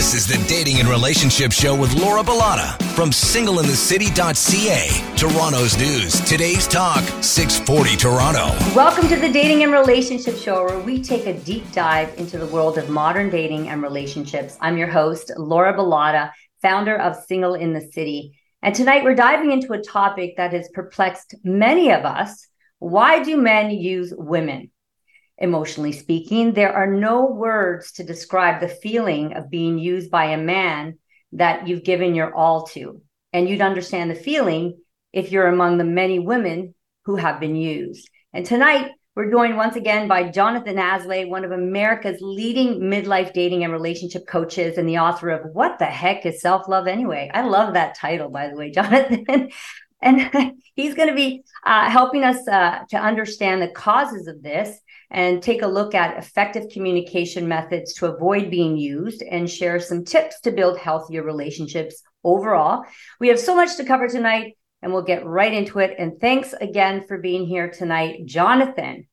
This is the Dating and Relationship Show with Laura Bilotta from singleinthecity.ca. Toronto's news. Today's talk, 640 Toronto. Welcome to the Dating and Relationship Show, where we take a deep dive into the world of modern dating and relationships. I'm your host, Laura Bilotta, founder of Single in the City. And tonight we're diving into a topic that has perplexed many of us. Why do men use women? Emotionally speaking, there are no words to describe the feeling of being used by a man that you've given your all to. And you'd understand the feeling if you're among the many women who have been used. And tonight, we're joined once again by Jonathon Aslay, one of America's leading midlife dating and relationship coaches, and the author of What the Heck is Self Love Anyway? I love that title, by the way, Jonathon. and he's going to be uh, helping us uh, to understand the causes of this and take a look at effective communication methods to avoid being used and share some tips to build healthier relationships overall. We have so much to cover tonight and we'll get right into it. And thanks again for being here tonight, Jonathon.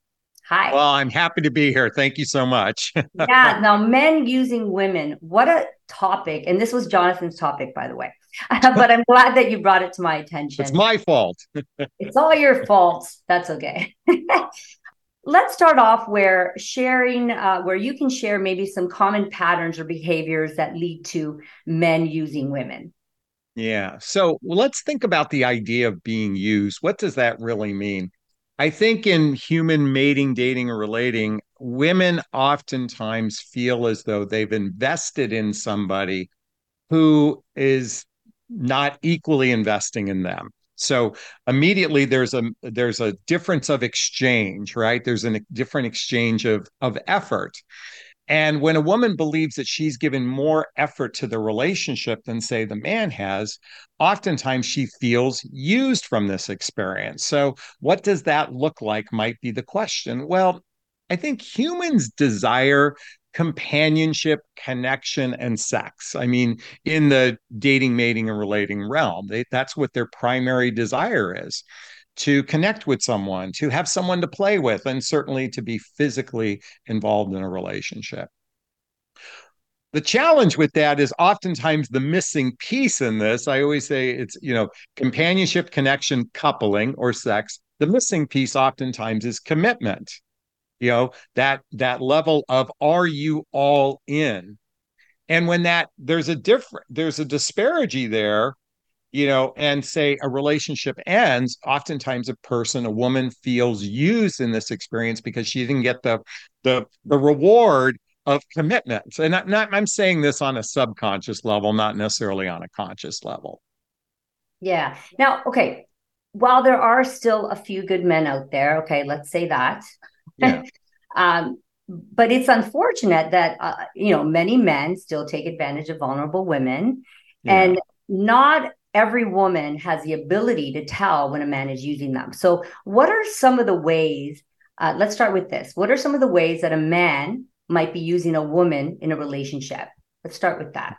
Hi. Well, I'm happy to be here. Thank you so much. yeah. Now, men using women, what a topic. And this was Jonathon's topic, by the way. but I'm glad that you brought it to my attention. It's my fault. it's all your fault. That's okay let's start off where sharing uh, where you can share maybe some common patterns or behaviors that lead to men using women. Yeah. So let's think about the idea of being used. What does that really mean? I think in human mating dating or relating women oftentimes feel as though they've invested in somebody who is not equally investing in them so immediately there's a there's a difference of exchange right? There's a different exchange of of effort. And when a woman believes that she's given more effort to the relationship than say the man has oftentimes she feels used from this experience. So what does that look like might be the question. Well I think humans desire companionship, connection, and sex. I mean, in the dating, mating, and relating realm, they, that's what their primary desire is to connect with someone, to have someone to play with, and certainly to be physically involved in a relationship. The challenge with that is oftentimes the missing piece in this. I always say it's, you know, companionship, connection, coupling, or sex. The missing piece oftentimes is commitment you know that that level of are you all in? And when that there's a different there's a disparity there you know and say a relationship ends oftentimes a person a woman feels used in this experience because she didn't get the the the reward of commitment. And not, not i'm saying this on a subconscious level not necessarily on a conscious level. Yeah. Now okay while there are still a few good men out there okay let's say that yeah. um, but it's unfortunate that uh, you know many men still take advantage of vulnerable women, yeah. and not every woman has the ability to tell when a man is using them. So, what are some of the ways? Uh, let's start with this. What are some of the ways that a man might be using a woman in a relationship? Let's start with that.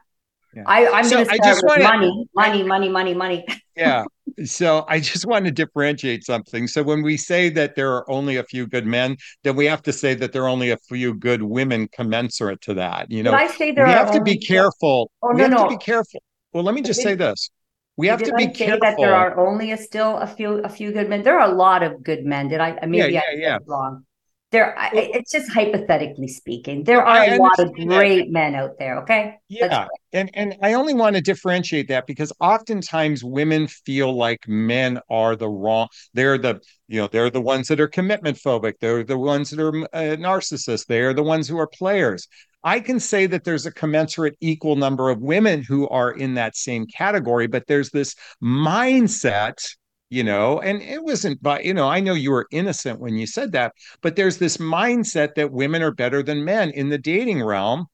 Yeah. I, am so going to start with wanna, money, money, money, money, money. Yeah. So I just want to differentiate something. So when we say that there are only a few good men, then we have to say that there are only a few good women commensurate to that. You know, I say there we have to be careful. Oh, we no, have no. to be careful. Well, let me just say this. We have did to be I careful. that there are only a still a few a few good men. There are a lot of good men. Did I maybe yeah, yeah, I yeah. wrong? There it's just hypothetically speaking there are a lot of great that. men out there okay? Yeah and and i only want to differentiate that because oftentimes women feel like men are the wrong they're the you know they're the ones that are commitment phobic they're the ones that are uh, narcissists they're the ones who are players. I can say that there's a commensurate equal number of women who are in that same category but there's this mindset you know and it wasn't but you know i know you were innocent when you said that but there's this mindset that women are better than men in the dating realm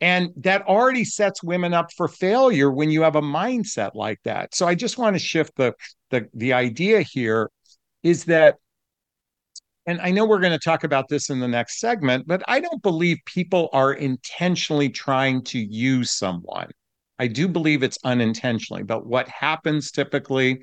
and that already sets women up for failure when you have a mindset like that so i just want to shift the the the idea here is that and I know we're going to talk about this in the next segment, but I don't believe people are intentionally trying to use someone. I do believe it's unintentionally, but what happens typically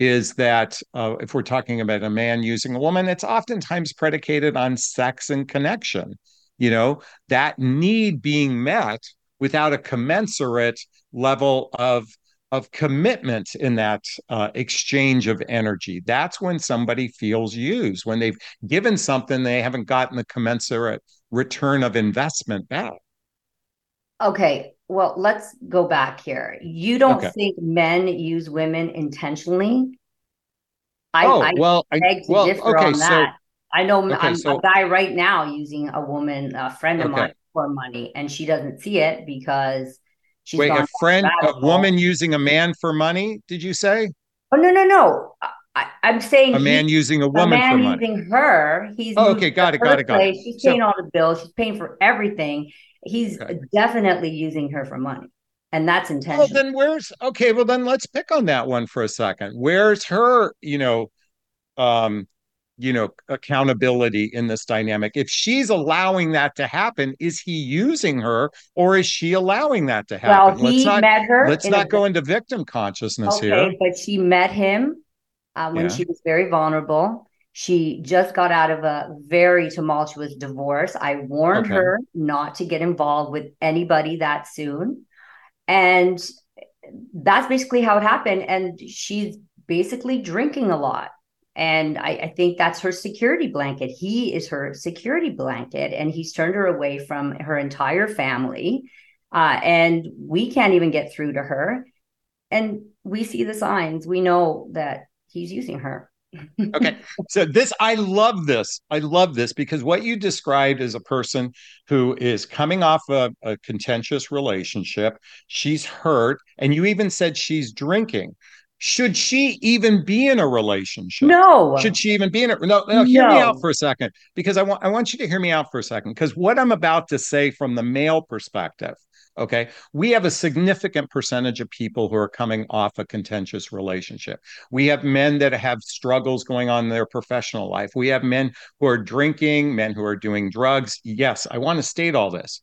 is that uh, if we're talking about a man using a woman, it's oftentimes predicated on sex and connection. You know, that need being met without a commensurate level of of commitment in that uh, exchange of energy. That's when somebody feels used, when they've given something they haven't gotten the commensurate return of investment back. Okay, well, let's go back here. You don't okay. think men use women intentionally? I, oh, I well, I, well, okay, so, I know okay, I'm so, a guy right now using a woman, a friend of okay. mine, for money, and she doesn't see it because she's wait. A friend, a woman using a man for money? Did you say? Oh no, no, no. I, am saying a man using a woman a man for money. using her. He's oh, okay. Got it. Got it. Got it. She's paying all the bills. She's paying for everything. He's okay. definitely using her for money. And that's intentional. Well, then where's okay? Well, then let's pick on that one for a second. Where's her, you know, um, you know, accountability in this dynamic? If she's allowing that to happen, is he using her or is she allowing that to happen? Well, he let's not, met her. Let's not a, go into victim consciousness okay, here. But she met him uh, when yeah. she was very vulnerable. She just got out of a very tumultuous divorce. I warned okay. her not to get involved with anybody that soon. And that's basically how it happened. And she's basically drinking a lot. And I, I, think that's her security blanket. He is her security blanket, and he's turned her away from her entire family. Uh, and we can't even get through to her. And we see the signs. We know that he's using her okay. So this I love this. I love this because what you described is a person who is coming off a, a, contentious relationship. She's hurt, and you even said she's drinking. Should she even be in a relationship? No. Should she even be in it? No, no, hear no. me out for a second because I want I want you to hear me out for a second because what I'm about to say from the male perspective Okay. We have a significant percentage of people who are coming off a contentious relationship. We have men that have struggles going on in their professional life. We have men who are drinking, men who are doing drugs. Yes, I want to state all this.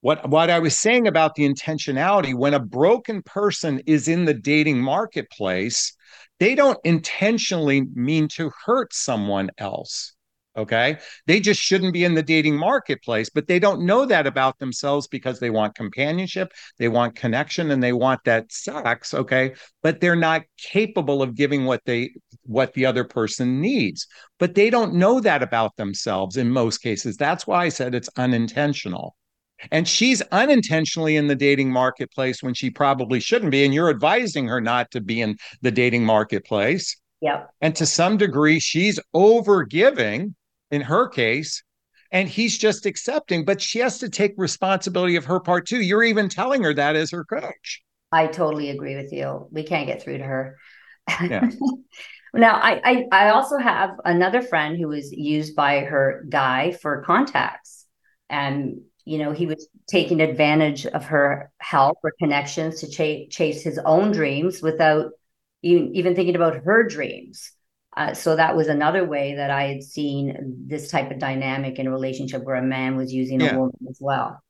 What, what I was saying about the intentionality, when a broken person is in the dating marketplace, they don't intentionally mean to hurt someone else Okay. They just shouldn't be in the dating marketplace, but they don't know that about themselves because they want companionship, they want connection, and they want that sex. Okay. But they're not capable of giving what they what the other person needs. But they don't know that about themselves in most cases. That's why I said it's unintentional. And she's unintentionally in the dating marketplace when she probably shouldn't be. And you're advising her not to be in the dating marketplace. Yep. And to some degree, she's over giving in her case and he's just accepting but she has to take responsibility of her part too. You're even telling her that as her coach. I totally agree with you. We can't get through to her. Yeah. now I, I i also have another friend who was used by her guy for contacts. And you know he was taking advantage of her help or connections to ch- chase his own dreams without even, even thinking about her dreams uh, so that was another way that I had seen this type of dynamic in a relationship where a man was using yeah. a woman as well.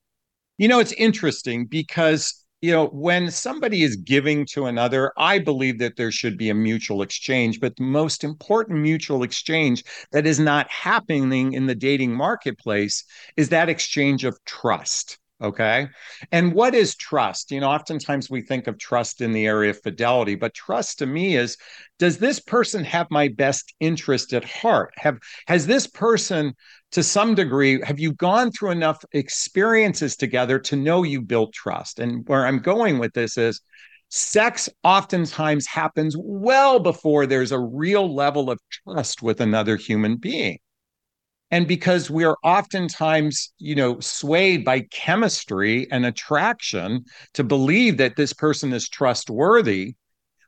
You know, it's interesting because you know when somebody is giving to another i believe that there should be a mutual exchange but the most important mutual exchange that is not happening in the dating marketplace is that exchange of trust Okay. And what is trust? You know, oftentimes we think of trust in the area of fidelity, but trust to me is does this person have my best interest at heart? Have has this person to some degree have you gone through enough experiences together to know you built trust? And where I'm going with this is sex oftentimes happens well before there's a real level of trust with another human being and because we are oftentimes you know swayed by chemistry and attraction to believe that this person is trustworthy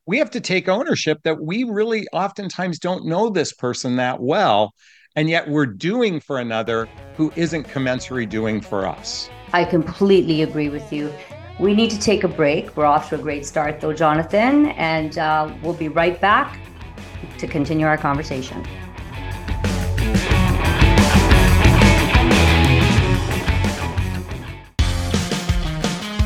we have to take ownership that we really oftentimes don't know this person that well and yet we're doing for another who isn't commensurate doing for us. I completely agree with you. We need to take a break. We're off to a great start though jonathon and uh, we'll be right back to continue our conversation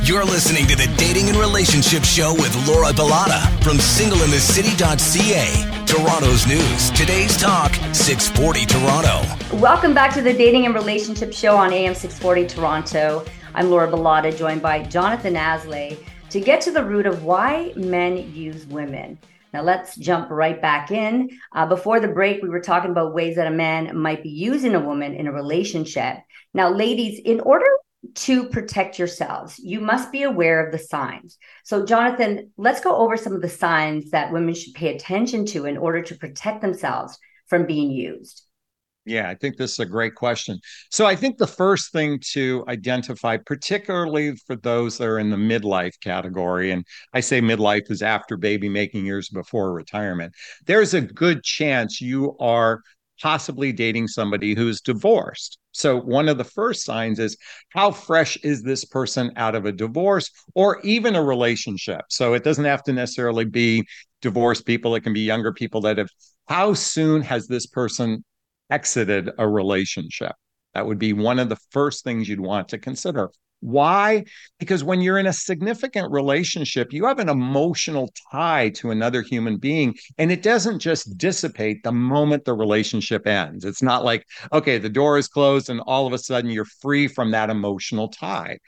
You're listening to the Dating and Relationship Show with Laura Bilotta from singleinthecity.ca. Toronto's news. Today's talk, 640 Toronto. Welcome back to the Dating and Relationship Show on AM 640 Toronto. I'm Laura Bilotta, joined by Jonathon Aslay to get to the root of why men use women. Now, let's jump right back in. Uh, before the break, we were talking about ways that a man might be using a woman in a relationship. Now, ladies, in order to protect yourselves, you must be aware of the signs. So, Jonathon, let's go over some of the signs that women should pay attention to in order to protect themselves from being used. Yeah, I think this is a great question. So, I think the first thing to identify, particularly for those that are in the midlife category, and I say midlife is after baby making years before retirement, there's a good chance you are possibly dating somebody who's divorced. So, one of the first signs is how fresh is this person out of a divorce or even a relationship? So, it doesn't have to necessarily be divorced people, it can be younger people that have. How soon has this person exited a relationship. That would be one of the first things you'd want to consider. Why? Because when you're in a significant relationship, you have an emotional tie to another human being, and it doesn't just dissipate the moment the relationship ends. It's not like, okay, the door is closed and all of a sudden you're free from that emotional tie.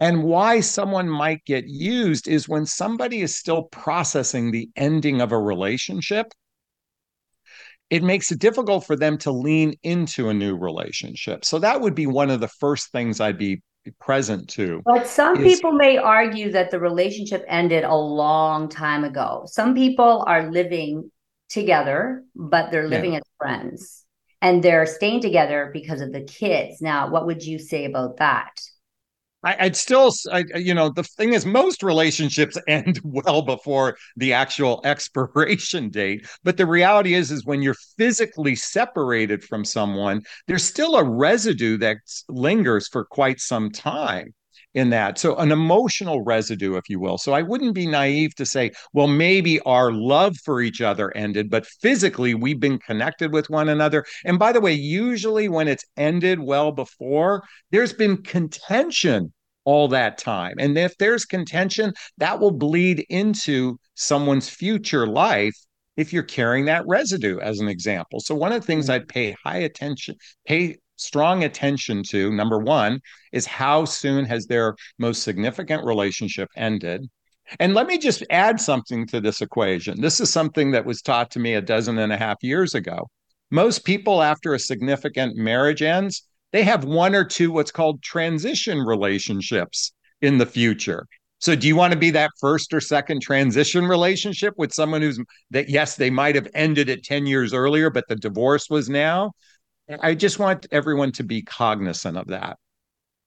And why someone might get used is when somebody is still processing the ending of a relationship it makes it difficult for them to lean into a new relationship. So that would be one of the first things I'd be present to. But some is, people may argue that the relationship ended a long time ago. Some people are living together, but they're living yeah. as friends and they're staying together because of the kids. Now, what would you say about that? I, would still, I, you know, the thing is, most relationships end well before the actual expiration date. But the reality is, is when you're physically separated from someone, there's still a residue that lingers for quite some time in that. So, an emotional residue, if you will. So, I wouldn't be naive to say, well, maybe our love for each other ended, but physically we've been connected with one another. And by the way, usually when it's ended well before, there's been contention all that time. And if there's contention, that will bleed into someone's future life if you're carrying that residue as an example. So one of the things mm-hmm. I'd pay high attention, pay strong attention to number one is how soon has their most significant relationship ended? And let me just add something to this equation. This is something that was taught to me a dozen and a half years ago. Most people after a significant marriage ends they have one or two what's called transition relationships in the future. So do you want to be that first or second transition relationship with someone who's that yes they might have ended it 10 years earlier but the divorce was now I just want everyone to be cognizant of that.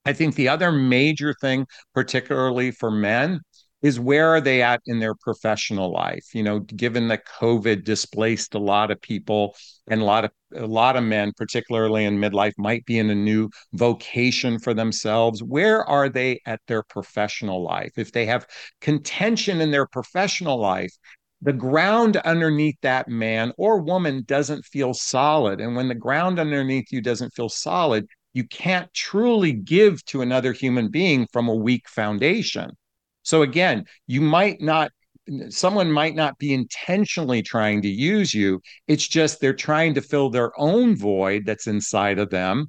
I think the other major thing, particularly for men, is where are they at in their professional life? You know, given that COVID displaced a lot of people and a lot of a lot of men, particularly in midlife, might be in a new vocation for themselves. Where are they at their professional life? If they have contention in their professional life, the ground underneath that man or woman doesn't feel solid. And when the ground underneath you doesn't feel solid, you can't truly give to another human being from a weak foundation. So again, you might not someone might not be intentionally trying to use you. It's just they're trying to fill their own void that's inside of them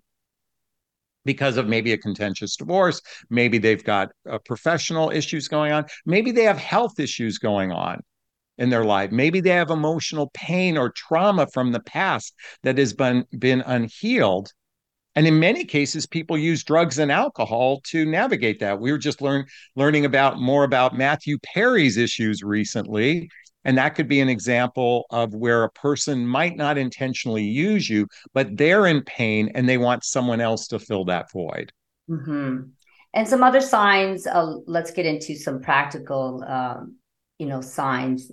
because of maybe a contentious divorce. Maybe they've got uh, professional issues going on. Maybe they have health issues going on in their life. Maybe they have emotional pain or trauma from the past that has been, been unhealed. And in many cases, people use drugs and alcohol to navigate that. We were just learn, learning about more about Matthew Perry's issues recently. And that could be an example of where a person might not intentionally use you, but they're in pain and they want someone else to fill that void. Mm-hmm. And some other signs, uh, let's get into some practical um, you know signs.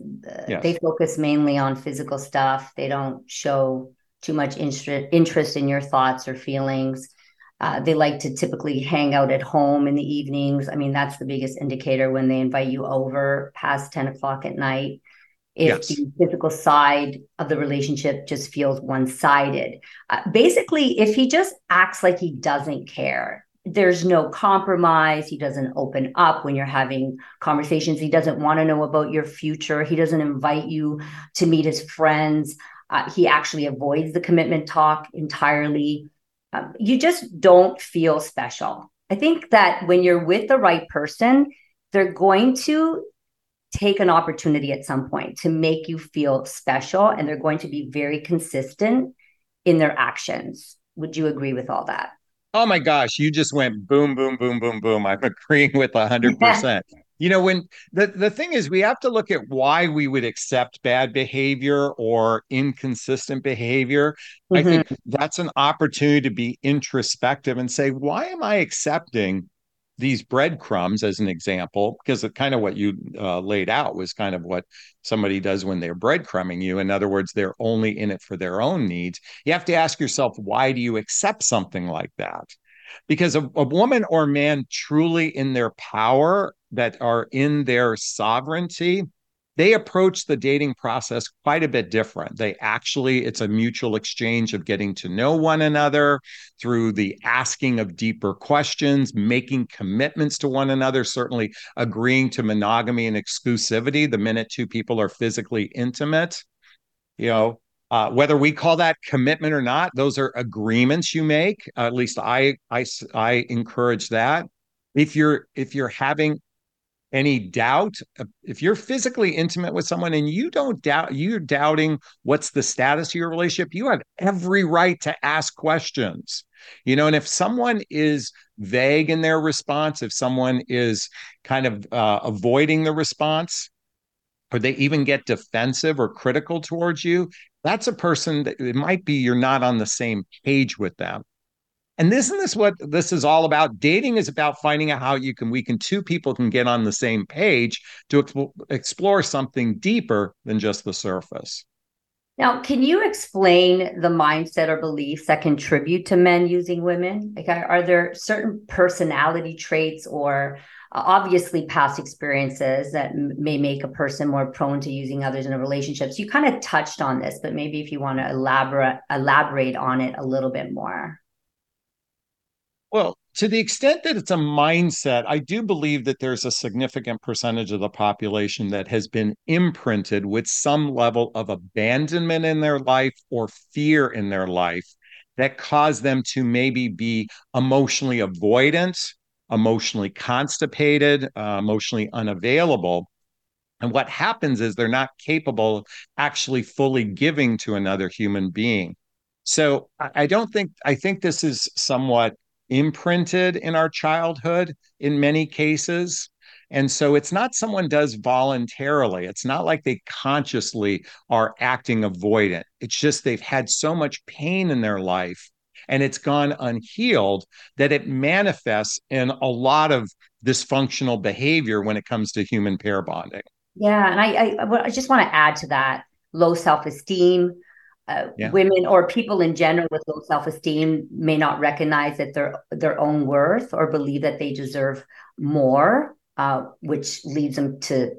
Yes. they focus mainly on physical stuff. They don't show too much interest interest in your thoughts or feelings. Uh, they like to typically hang out at home in the evenings. I mean that's the biggest indicator when they invite you over past 10 o'clock at night. If yes. the physical side of the relationship just feels one-sided. Uh, basically if he just acts like he doesn't care there's no compromise. He doesn't open up when you're having conversations. He doesn't want to know about your future. He doesn't invite you to meet his friends. Uh, he actually avoids the commitment talk entirely. Um, you just don't feel special. I think that when you're with the right person, they're going to take an opportunity at some point to make you feel special and they're going to be very consistent in their actions. Would you agree with all that? Oh my gosh, you just went boom, boom, boom, boom, boom. I'm agreeing with 100%. you know, when the, the thing is, we have to look at why we would accept bad behavior or inconsistent behavior. Mm-hmm. I think that's an opportunity to be introspective and say, why am I accepting these breadcrumbs as an example, because kind of what you uh, laid out was kind of what somebody does when they're breadcrumbing you. In other words, they're only in it for their own needs. You have to ask yourself, why do you accept something like that? Because a, a woman or man truly in their power that are in their sovereignty they approach the dating process quite a bit different. They actually, it's a mutual exchange of getting to know one another through the asking of deeper questions, making commitments to one another, certainly agreeing to monogamy and exclusivity the minute two people are physically intimate. You know, uh, whether we call that commitment or not, those are agreements you make. Uh, at least I, I, I encourage that. If you're if you're having any doubt uh, if you're physically intimate with someone and you don't doubt you're doubting what's the status of your relationship you have every right to ask questions. You know and if someone is vague in their response if someone is kind of uh, avoiding the response or they even get defensive or critical towards you that's a person that it might be you're not on the same page with them and isn't this what this is all about? Dating is about finding out how you can we can two people can get on the same page to exp- explore something deeper than just the surface. Now, can you explain the mindset or beliefs that contribute to men using women? Like, are there certain personality traits or uh, obviously past experiences that may make a person more prone to using others in a relationship? So you kind of touched on this, but maybe if you want to elaborate elaborate on it a little bit more. To the extent that it's a mindset, I do believe that there's a significant percentage of the population that has been imprinted with some level of abandonment in their life or fear in their life that cause them to maybe be emotionally avoidant, emotionally constipated, uh, emotionally unavailable. And what happens is they're not capable of actually fully giving to another human being. So I don't think, I think this is somewhat imprinted in our childhood in many cases. And so it's not someone does voluntarily. It's not like they consciously are acting avoidant. It's just they've had so much pain in their life and it's gone unhealed that it manifests in a lot of dysfunctional behavior when it comes to human pair bonding. Yeah. And I, I, I just want to add to that low self esteem, uh, yeah. women or people in general with low self-esteem may not recognize that their their own worth or believe that they deserve more uh, which leads them to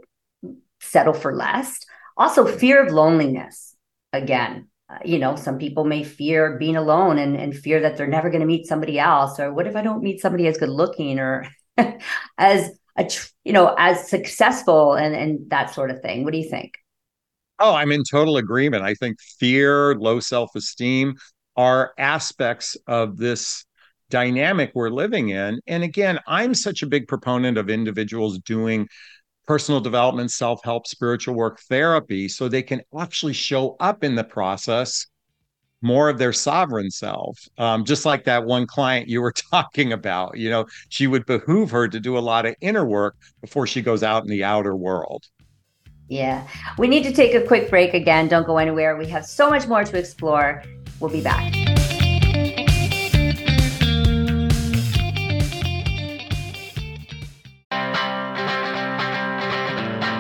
settle for less. Also fear of loneliness again. Uh, you know some people may fear being alone and, and fear that they're never going to meet somebody else or what if i don't meet somebody as good looking or as a you know as successful and and that sort of thing. What do you think Oh, I'm in total agreement. I think fear, low self esteem are aspects of this dynamic we're living in. And again, I'm such a big proponent of individuals doing personal development, self help, spiritual work therapy so they can actually show up in the process more of their sovereign self. Um, just like that one client you were talking about, you know, she would behoove her to do a lot of inner work before she goes out in the outer world. Yeah. We need to take a quick break again. Don't go anywhere. We have so much more to explore. We'll be back.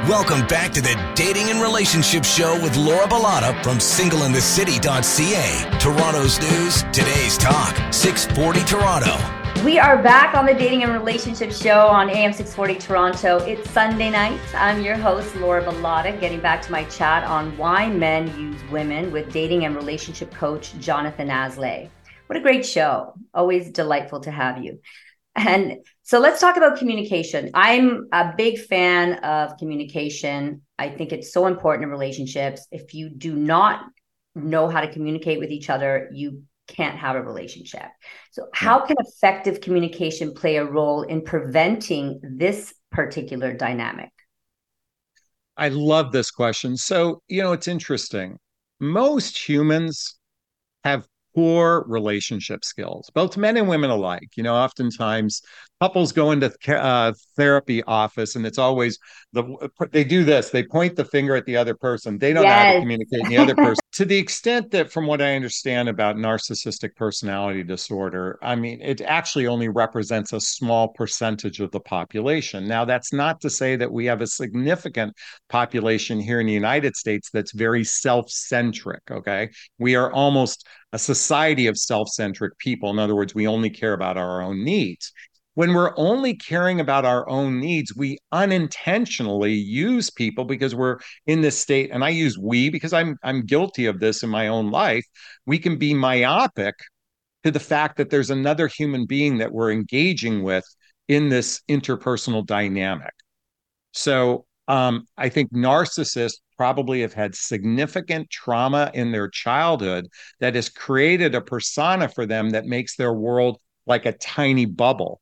Welcome back to the Dating and Relationship Show with Laura Bilotta from singleinthecity.ca. Toronto's news, today's talk, 640 Toronto. We are back on the Dating and Relationship Show on AM 640 Toronto. It's Sunday night. I'm your host, Laura Bilotta, getting back to my chat on why men use women with dating and relationship coach Jonathon Aslay. What a great show. Always delightful to have you. And so let's talk about communication. I'm a big fan of communication. I think it's so important in relationships. If you do not know how to communicate with each other, you can't have a relationship. So, how can effective communication play a role in preventing this particular dynamic? I love this question. So, you know, it's interesting. Most humans have poor relationship skills, both men and women alike. You know, oftentimes couples go into uh, therapy office and it's always the they do this they point the finger at the other person they don't yes. know how to communicate the other person to the extent that from what i understand about narcissistic personality disorder i mean it actually only represents a small percentage of the population. Now that's not to say that we have a significant population here in the united states that's very self-centric okay? We are almost a society of self-centric people. In other words we only care about our own needs when we're only caring about our own needs, we unintentionally use people because we're in this state. And I use we because I'm I'm guilty of this in my own life. We can be myopic to the fact that there's another human being that we're engaging with in this interpersonal dynamic. So um, I think narcissists probably have had significant trauma in their childhood that has created a persona for them that makes their world like a tiny bubble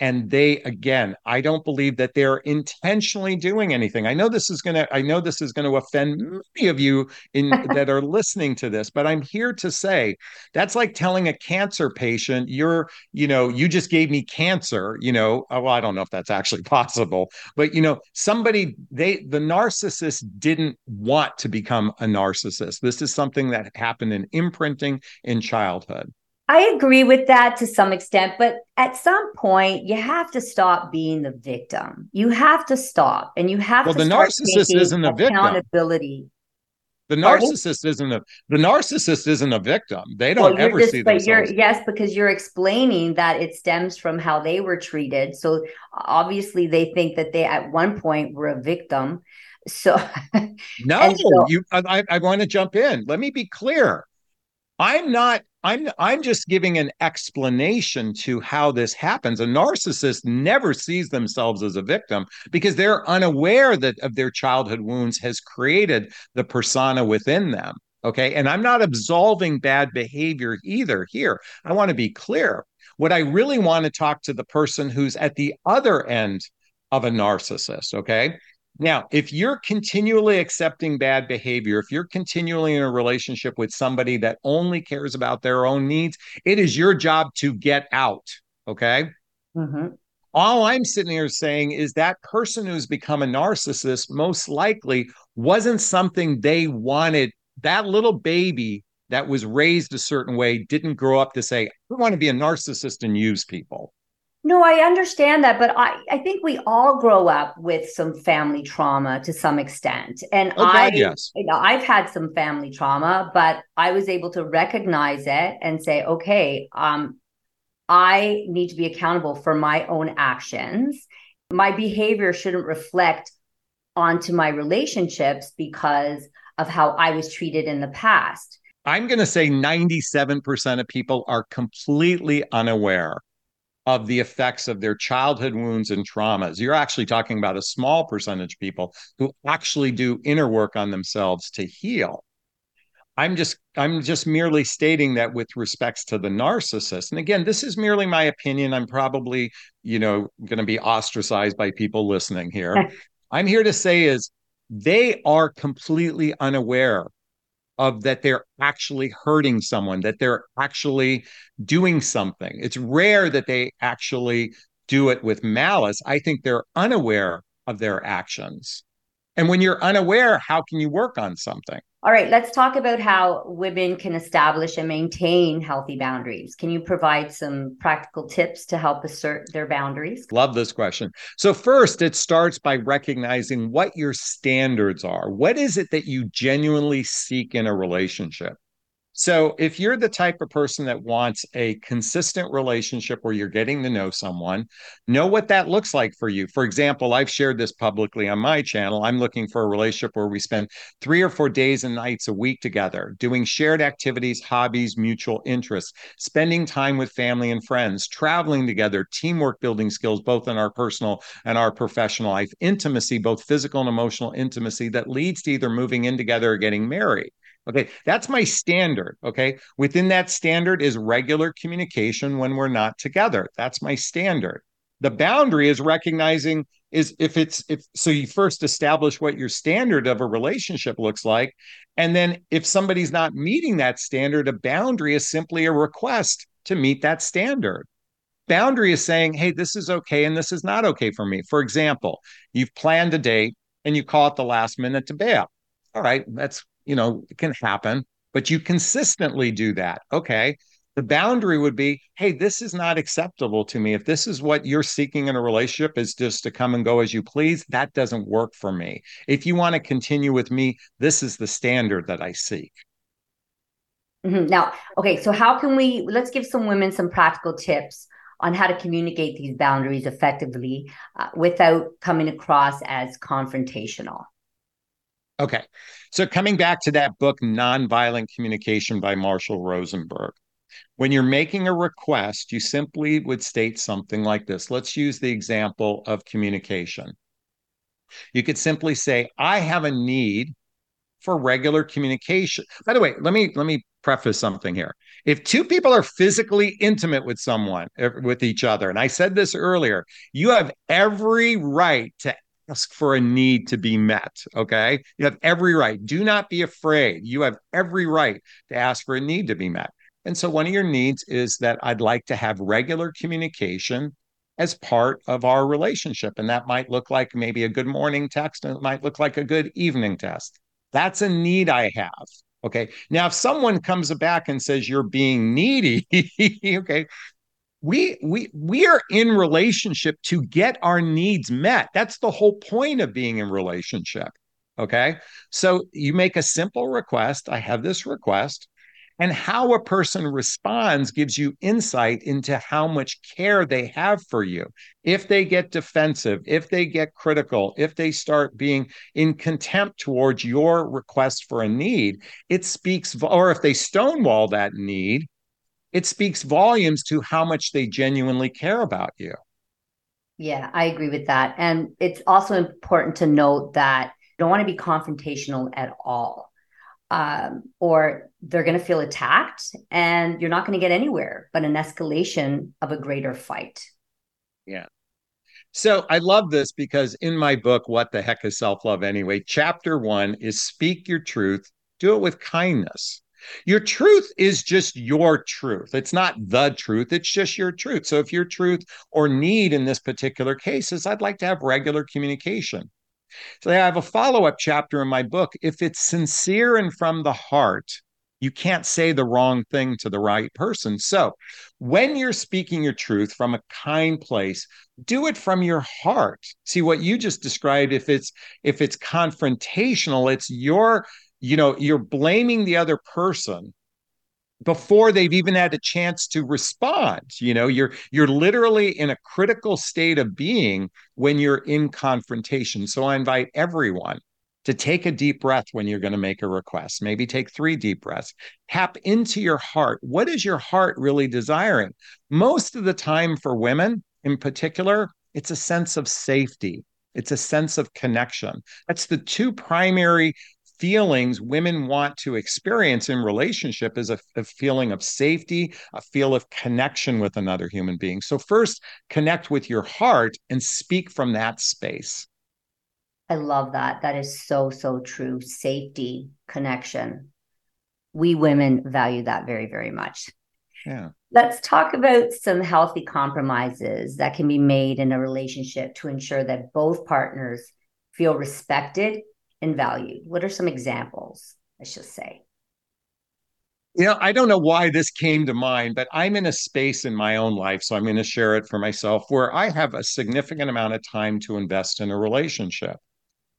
and they again i don't believe that they're intentionally doing anything. I know this is going to i know this is going to offend many of you in that are listening to this but i'm here to say that's like telling a cancer patient you're you know you just gave me cancer you know? Oh, well i don't know if that's actually possible but you know somebody they the narcissist didn't want to become a narcissist. This is something that happened in imprinting in childhood I agree with that to some extent, but at some point you have to stop being the victim. You have to stop, and you have well, to. the narcissist isn't a victim. Accountability. The narcissist Pardon? isn't a the narcissist isn't a victim. They don't well, ever just, see but themselves. You're, yes, because you're explaining that it stems from how they were treated. So obviously, they think that they at one point were a victim. So no, so, you. I, I want to jump in. Let me be clear. I'm not I'm I'm just giving an explanation to how this happens. A narcissist never sees themselves as a victim because they're unaware that of their childhood wounds has created the persona within them. Okay. And I'm not absolving bad behavior either here. I want to be clear. What I really want to talk to the person who's at the other end of a narcissist, okay? Now, if you're continually accepting bad behavior, if you're continually in a relationship with somebody that only cares about their own needs, it is your job to get out. Okay. Mm-hmm. All I'm sitting here saying is that person who's become a narcissist most likely wasn't something they wanted. That little baby that was raised a certain way didn't grow up to say, I want to be a narcissist and use people. No, I understand that, but I, I think we all grow up with some family trauma to some extent. And oh, I, yes. you know, I've had some family trauma, but I was able to recognize it and say, okay, um, I need to be accountable for my own actions. My behavior shouldn't reflect onto my relationships because of how I was treated in the past. I'm going to say 97% of people are completely unaware of the effects of their childhood wounds and traumas. You're actually talking about a small percentage of people who actually do inner work on themselves to heal. I'm just I'm just merely stating that with respects to the narcissist. And again, this is merely my opinion. I'm probably, you know, going to be ostracized by people listening here. I'm here to say is they are completely unaware of that they're actually hurting someone, that they're actually doing something. It's rare that they actually do it with malice. I think they're unaware of their actions. And when you're unaware, how can you work on something? All right, let's talk about how women can establish and maintain healthy boundaries. Can you provide some practical tips to help assert their boundaries? Love this question. So, first, it starts by recognizing what your standards are. What is it that you genuinely seek in a relationship? So, if you're the type of person that wants a consistent relationship where you're getting to know someone, know what that looks like for you. For example, I've shared this publicly on my channel. I'm looking for a relationship where we spend three or four days and nights a week together, doing shared activities, hobbies, mutual interests, spending time with family and friends, traveling together, teamwork building skills, both in our personal and our professional life, intimacy, both physical and emotional intimacy that leads to either moving in together or getting married Okay. That's my standard. Okay. Within that standard is regular communication when we're not together. That's my standard. The boundary is recognizing is if it's if so you first establish what your standard of a relationship looks like and then if somebody's not meeting that standard a boundary is simply a request to meet that standard boundary is saying hey this is okay and this is not okay for me for example you've planned a date and you call at the last minute to bail all right that's you know it can happen but you consistently do that. Okay. The boundary would be hey this is not acceptable to me. If this is what you're seeking in a relationship is just to come and go as you please that doesn't work for me. If you want to continue with me this is the standard that i seek. Mm-hmm. now okay so how can we let's give some women some practical tips on how to communicate these boundaries effectively uh, without coming across as confrontational okay so coming back to that book nonviolent communication by marshall rosenberg when you're making a request, you simply would state something like this. Let's use the example of communication. You could simply say, I have a need for regular communication. By the way, let me let me preface something here. If two people are physically intimate with someone er, with each other, and I said this earlier, you have every right to ask for a need to be met. Okay. You have every right. Do not be afraid. You have every right to ask for a need to be met. And so one of your needs is that I'd like to have regular communication as part of our relationship. And that might look like maybe a good morning text, and it might look like a good evening text. That's a need I have. Okay. Now, if someone comes back and says you're being needy, okay, we we we are in relationship to get our needs met. That's the whole point of being in relationship. Okay. So you make a simple request. I have this request. And how a person responds gives you insight into how much care they have for you. If they get defensive, if they get critical, if they start being in contempt towards your request for a need, it speaks, or if they stonewall that need, it speaks volumes to how much they genuinely care about you. Yeah, I agree with that. And it's also important to note that you don't want to be confrontational at all um, or they're going to feel attacked and you're not going to get anywhere but an escalation of a greater fight. Yeah. So I love this because in my book, What the Heck is Self Love Anyway? Chapter one is Speak Your Truth, do it with kindness. Your truth is just your truth. It's not the truth, it's just your truth. So if your truth or need in this particular case is, I'd like to have regular communication. So I have a follow up chapter in my book. If it's sincere and from the heart, you can't say the wrong thing to the right person. So when you're speaking your truth from a kind place, do it from your heart. See what you just described if it's if it's confrontational, it's your you know, you're blaming the other person before they've even had a chance to respond you know? You're you're literally in a critical state of being when you're in confrontation. So i invite everyone to take a deep breath when you're going to make a request. Maybe take 3 deep breaths. Tap into your heart. What is your heart really desiring? Most of the time for women in particular it's a sense of safety. It's a sense of connection. That's the two primary feelings women want to experience in relationship is a, a, feeling of safety, a feel of connection with another human being. So first connect with your heart and speak from that space. I love that. That is so so true. Safety, connection. We women value that very very much. Yeah. Let's talk about some healthy compromises that can be made in a relationship to ensure that both partners feel respected and? What are some examples, I should say? You know, I don't know why this came to mind, but I'm in a space in my own life, so I'm going to share it for myself, where I have a significant amount of time to invest in a relationship.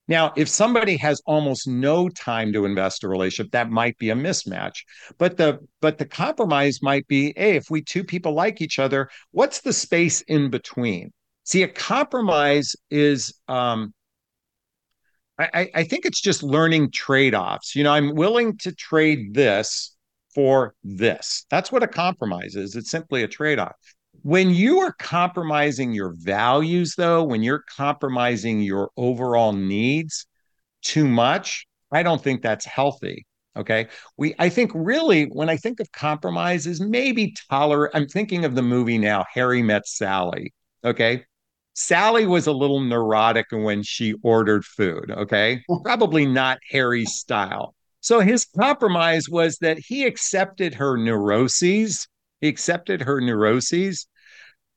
Now, if somebody has almost no time to invest a relationship, that might be a mismatch. But the but the compromise might be, hey, if we two people like each other, what's the space in between? See, a compromise is um, I, I think it's just learning trade offs. You know, I'm willing to trade this for this. That's what a compromise is. It's simply a trade off. When you are compromising your values, though, when you're compromising your overall needs too much, I don't think that's healthy. Okay. We, I think really when I think of compromise is maybe tolerate. I'm thinking of the movie now, Harry Met Sally. Okay. Sally was a little neurotic when she ordered food. Okay. Probably not Harry's style. So his compromise was that he accepted her neuroses. He accepted her neuroses.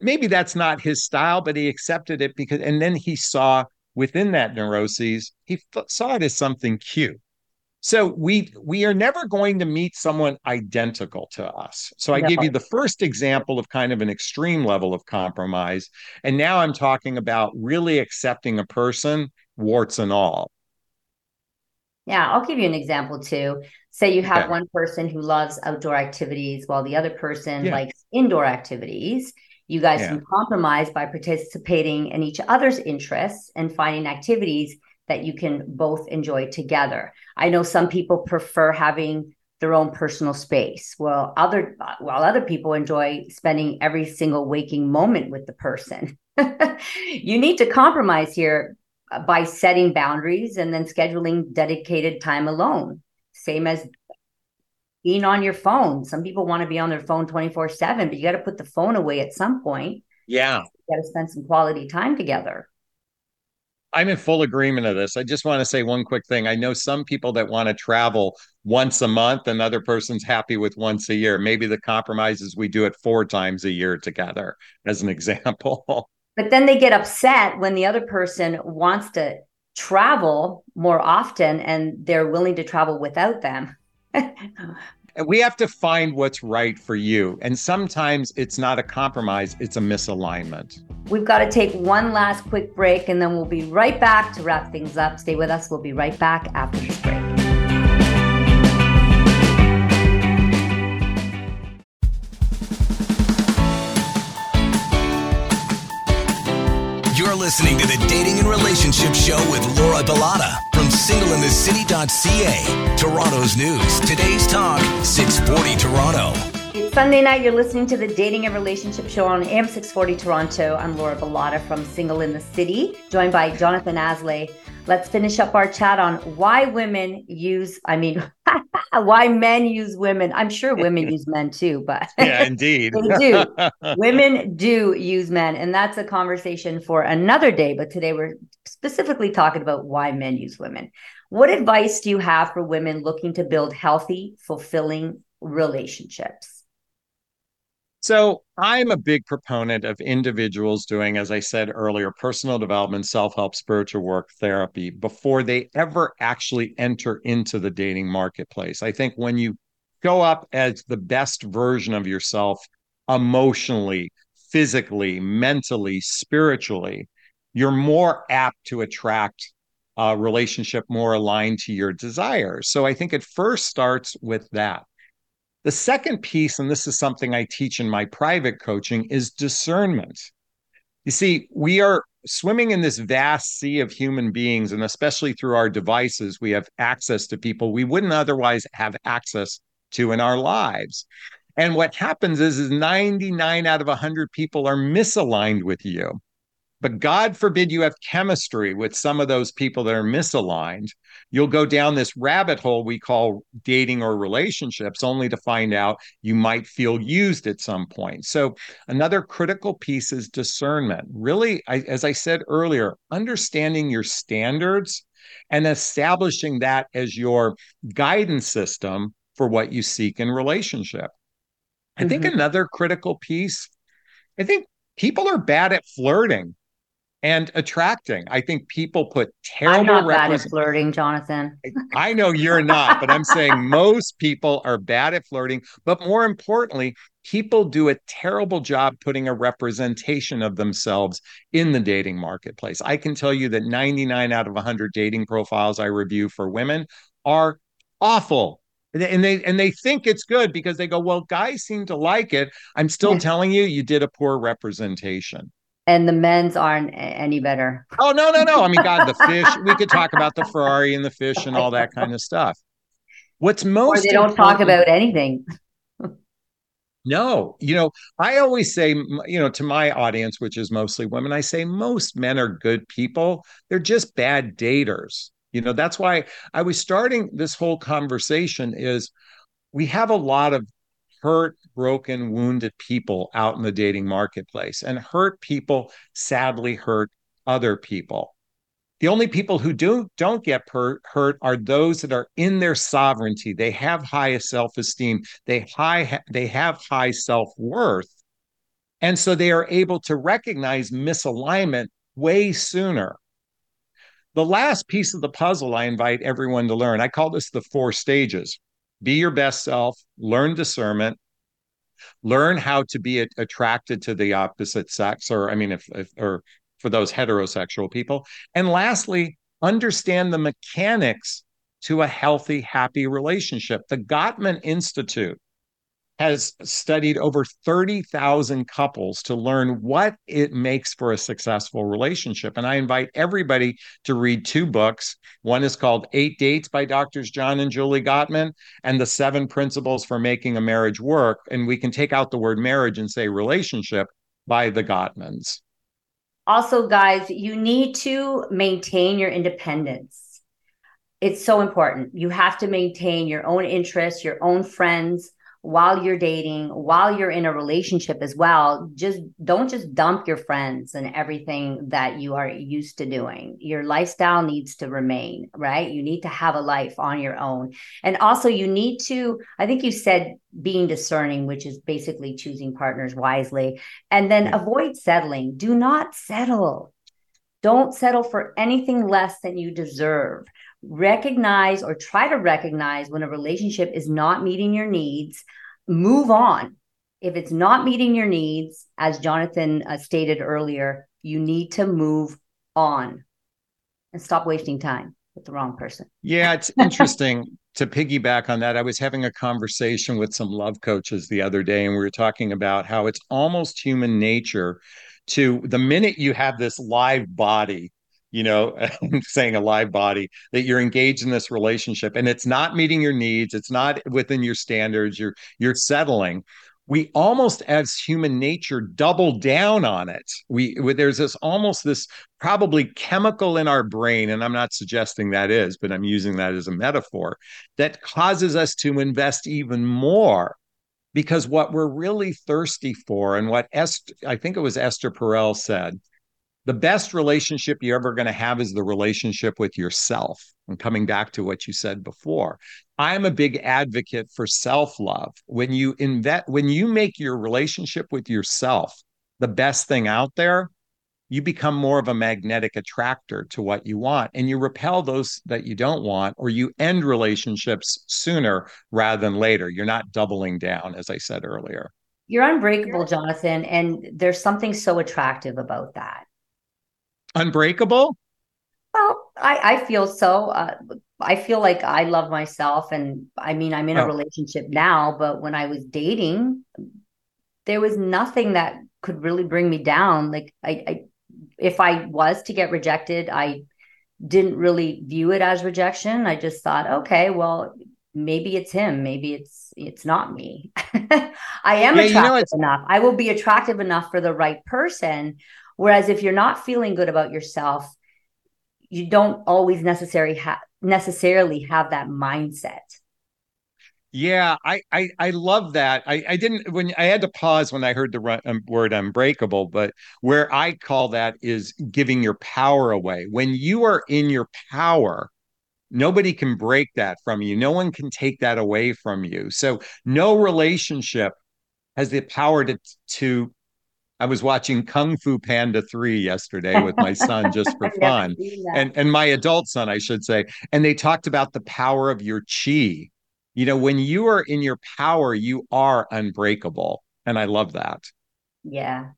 Maybe that's not his style, but he accepted it because, and then he saw within that neuroses, he f- saw it as something cute. So we we are never going to meet someone identical to us. So I no. gave you the first example of kind of an extreme level of compromise, and now I'm talking about really accepting a person, warts and all. Yeah, I'll give you an example too. Say you have okay. one person who loves outdoor activities while the other person yeah. likes indoor activities. You guys yeah. can compromise by participating in each other's interests and finding activities that you can both enjoy together. I know some people prefer having their own personal space. Well, other while other people enjoy spending every single waking moment with the person. you need to compromise here uh, by setting boundaries and then scheduling dedicated time alone. Same as being on your phone. Some people want to be on their phone 24/7, but you got to put the phone away at some point. Yeah. You got to spend some quality time together. I'm in full agreement of this. I just want to say one quick thing. I know some people that want to travel once a month, another person's happy with once a year. Maybe the compromise is we do it four times a year together, as an example. But then they get upset when the other person wants to travel more often and they're willing to travel without them. we have to find what's right for you. And sometimes it's not a compromise, it's a misalignment. We've got to take one last quick break and then we'll be right back to wrap things up. Stay with us. We'll be right back after this break. You're listening to the Dating and Relationship Show with Laura Bilotta from singleinthecity.ca. Toronto's news, today's talk, 640 Toronto. Sunday night. You're listening to the Dating and Relationship Show on AM 640 Toronto. I'm Laura Bilotta from Single in the City, joined by Jonathon Aslay. Let's finish up our chat on why women use, I mean, why men use women. I'm sure women use men too, but yeah, indeed. they do. women do use men. And that's a conversation for another day. But today we're specifically talking about why men use women. What advice do you have for women looking to build healthy, fulfilling relationships? So I'm a big proponent of individuals doing, as I said earlier, personal development, self help, spiritual work, therapy before they ever actually enter into the dating marketplace. I think when you go up as the best version of yourself emotionally, physically, mentally, spiritually, you're more apt to attract a relationship more aligned to your desires. So I think it first starts with that. The second piece, and this is something I teach in my private coaching, is discernment. You see, we are swimming in this vast sea of human beings, and especially through our devices, we have access to people we wouldn't otherwise have access to in our lives. And what happens is, is 99 out of 100 people are misaligned with you. But God forbid you have chemistry with some of those people that are misaligned. You'll go down this rabbit hole we call dating or relationships, only to find out you might feel used at some point. So, another critical piece is discernment. Really, I, as I said earlier, understanding your standards and establishing that as your guidance system for what you seek in relationship. I mm-hmm. think another critical piece, I think people are bad at flirting and attracting. I think people put terrible. I'm not bad at flirting, Jonathon. I know you're not, but I'm saying most people are bad at flirting. But more importantly, people do a terrible job putting a representation of themselves in the dating marketplace. I can tell you that 99 out of 100 dating profiles I review for women are awful and they and they think it's good because they go well guys seem to like it i'm still yeah. telling you you did a poor representation and the men's aren't any better. Oh no, no, no. I mean, God, the fish. we could talk about the Ferrari and the fish and all that kind of stuff. What's most or they don't talk about anything. no, you know, I always say, you know, to my audience, which is mostly women, I say most men are good people. They're just bad daters. You know, that's why I was starting this whole conversation is we have a lot of hurt, broken, wounded people out in the dating marketplace, and hurt people sadly hurt other people. The only people who do don't get hurt, hurt are those that are in their sovereignty. They have high self-esteem. They high they have high self-worth. And so they are able to recognize misalignment way sooner. The last piece of the puzzle I invite everyone to learn, I call this the four stages be your best self, learn discernment, learn how to be attracted to the opposite sex, or I mean, if, if or for those heterosexual people, and lastly, understand the mechanics to a healthy, happy relationship. The Gottman Institute has studied over 30,000 couples to learn what it makes for a successful relationship. And I invite everybody to read two books. One is called Eight Dates by Doctors John and Julie Gottman, and The Seven Principles for Making a Marriage Work. And we can take out the word marriage and say relationship by the Gottmans. Also, guys, you need to maintain your independence. It's so important. You have to maintain your own interests, your own friends while you're dating, while you're in a relationship as well. Just don't just dump your friends and everything that you are used to doing. Your lifestyle needs to remain, right? You need to have a life on your own. And also, you need to, I think you said being discerning, which is basically choosing partners wisely, and then avoid settling. Do not settle. Don't settle for anything less than you deserve recognize or try to recognize when a relationship is not meeting your needs, move on. If it's not meeting your needs, as Jonathon uh, stated earlier, you need to move on and stop wasting time with the wrong person. Yeah, it's interesting to piggyback on that. I was having a conversation with some love coaches the other day, and we were talking about how it's almost human nature to the minute you have this live body you know saying a live body that you're engaged in this relationship and it's not meeting your needs it's not within your standards you're you're settling. We almost as human nature double down on it. We there's this almost this probably chemical in our brain and i'm not suggesting that is but i'm using that as a metaphor that causes us to invest even more. Because what we're really thirsty for and what Esther, i think it was esther perel said the best relationship you're ever going to have is the relationship with yourself. And coming back to what you said before, I'm a big advocate for self-love. When you invest when you make your relationship with yourself the best thing out there, you become more of a magnetic attractor to what you want and you repel those that you don't want or you end relationships sooner rather than later. You're not doubling down as I said earlier. You're unbreakable, Jonathon, and there's something so attractive about that unbreakable? Well, I, I feel so. Uh, I feel like I love myself. And I mean, I'm in oh. a relationship now, but when I was dating, there was nothing that could really bring me down. Like, I, I if I was to get rejected, I didn't really view it as rejection. I just thought, okay, well, maybe it's him, maybe it's it's not me. I am yeah, attractive you know, enough. I will be attractive enough for the right person, Whereas if you're not feeling good about yourself, you don't always necessarily have necessarily have that mindset. Yeah, I, I I love that. I I didn't when I had to pause when I heard the um, word unbreakable, but where I call that is giving your power away. When you are in your power, nobody can break that from you. No one can take that away from you. So no relationship has the power to to I was watching Kung Fu Panda 3 yesterday with my son just for fun. And and my adult son, I should say. And they talked about the power of your chi. You know, when you are in your power, you are unbreakable. And I love that. Yeah.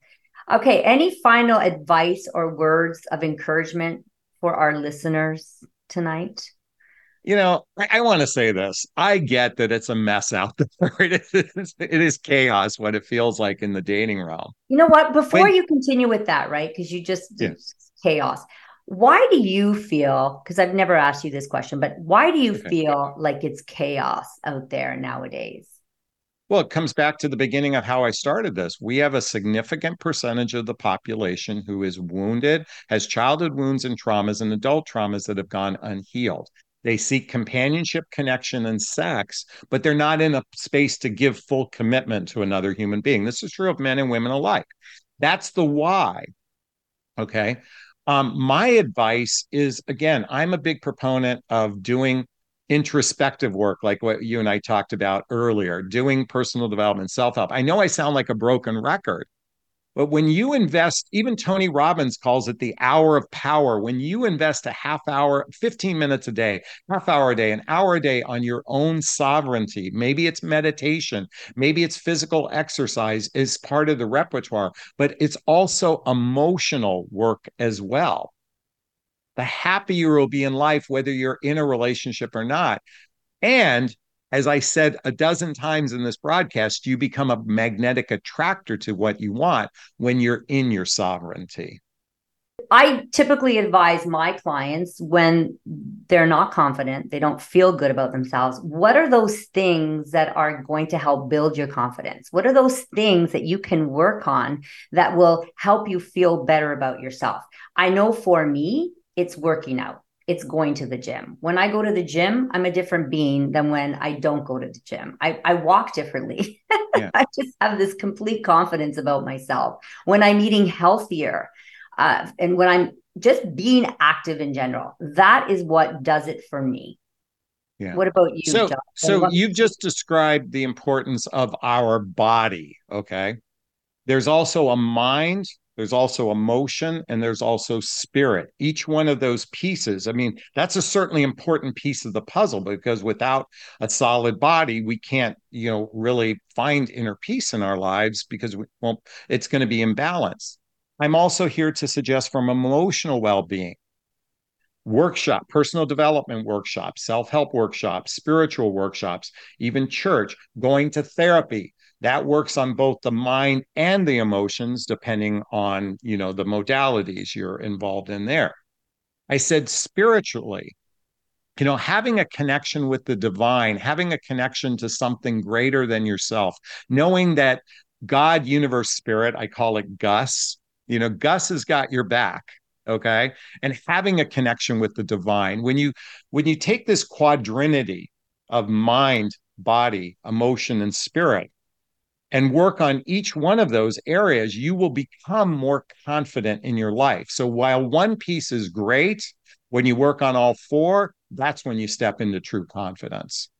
Okay. Any final advice or words of encouragement for our listeners tonight? You know, I, I want to say this. I get that it's a mess out there. it, is, it is chaos what it feels like in the dating realm. You know what? Before when, you continue with that, right? Because you just yeah. chaos. Why do you feel? Because I've never asked you this question, but why do you okay. feel like it's chaos out there nowadays? Well, it comes back to the beginning of how I started this. We have a significant percentage of the population who is wounded, has childhood wounds and traumas and adult traumas that have gone unhealed. They seek companionship, connection, and sex, but they're not in a space to give full commitment to another human being. This is true of men and women alike. That's the why. Okay. Um, my advice is again, I'm a big proponent of doing introspective work, like what you and I talked about earlier, doing personal development, self help. I know I sound like a broken record, but when you invest, even Tony Robbins calls it the hour of power. When you invest a half hour, 15 minutes a day, half hour a day, an hour a day on your own sovereignty, maybe it's meditation, maybe it's physical exercise is part of the repertoire, but it's also emotional work as well. The happier you'll be in life, whether you're in a relationship or not. And as I said a dozen times in this broadcast, you become a magnetic attractor to what you want when you're in your sovereignty. I typically advise my clients when they're not confident, they don't feel good about themselves. What are those things that are going to help build your confidence? What are those things that you can work on that will help you feel better about yourself? I know for me, it's working out it's going to the gym. When I go to the gym, I'm a different being than when I don't go to the gym. I, I walk differently. Yeah. I just have this complete confidence about myself. When I'm eating healthier uh, and when I'm just being active in general, that is what does it for me. Yeah. What about you? So, John? so you've just described the importance of our body. Okay. There's also a mind there's also emotion and there's also spirit. Each one of those pieces i mean that's a certainly important piece of the puzzle because without a solid body we can't you know really find inner peace in our lives because we, well it's going to be imbalanced. I'm also here to suggest from emotional well-being. Workshop personal development workshops self-help workshops spiritual workshops even church going to therapy that works on both the mind and the emotions depending on you know the modalities you're involved in there. I said spiritually you know having a connection with the divine having a connection to something greater than yourself knowing that god universe spirit i call it gus you know gus has got your back okay? And having a connection with the divine when you when you take this quadrinity of mind body emotion and spirit and work on each one of those areas, you will become more confident in your life. So while one piece is great, when you work on all four, that's when you step into true confidence.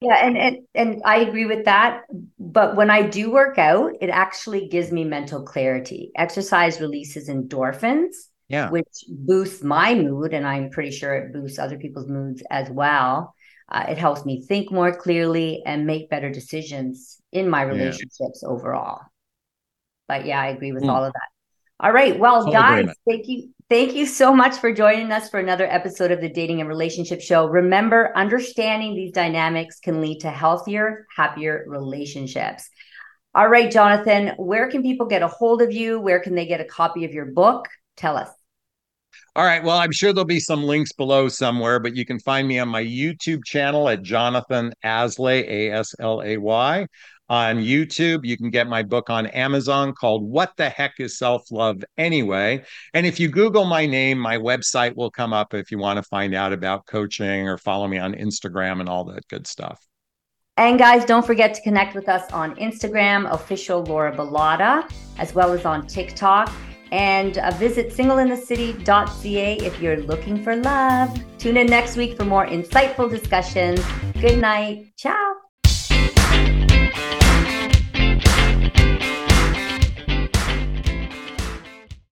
Yeah, and, and and I agree with that. But when I do work out, it actually gives me mental clarity. Exercise releases endorphins, yeah. which boosts my mood, and I'm pretty sure it boosts other people's moods as well. Uh, it helps me think more clearly and make better decisions in my relationships yeah. overall. But yeah, I agree with mm. all of that. All right. Well, Full guys, agreement. thank you. Thank you so much for joining us for another episode of the Dating and Relationship Show. Remember, understanding these dynamics can lead to healthier, happier relationships. All right, Jonathon, where can people get a hold of you? Where can they get a copy of your book? Tell us. All right. Well, I'm sure there'll be some links below somewhere, but you can find me on my YouTube channel at Jonathon Aslay, A S L A Y. On YouTube, you can get my book on Amazon called What the Heck is Self Love Anyway? And if you Google my name, my website will come up if you want to find out about coaching or follow me on Instagram and all that good stuff. And guys, don't forget to connect with us on Instagram, official Laura Bilotta, as well as on TikTok and uh, visit singleinthecity.ca if you're looking for love. Tune in next week for more insightful discussions. Good night. Ciao.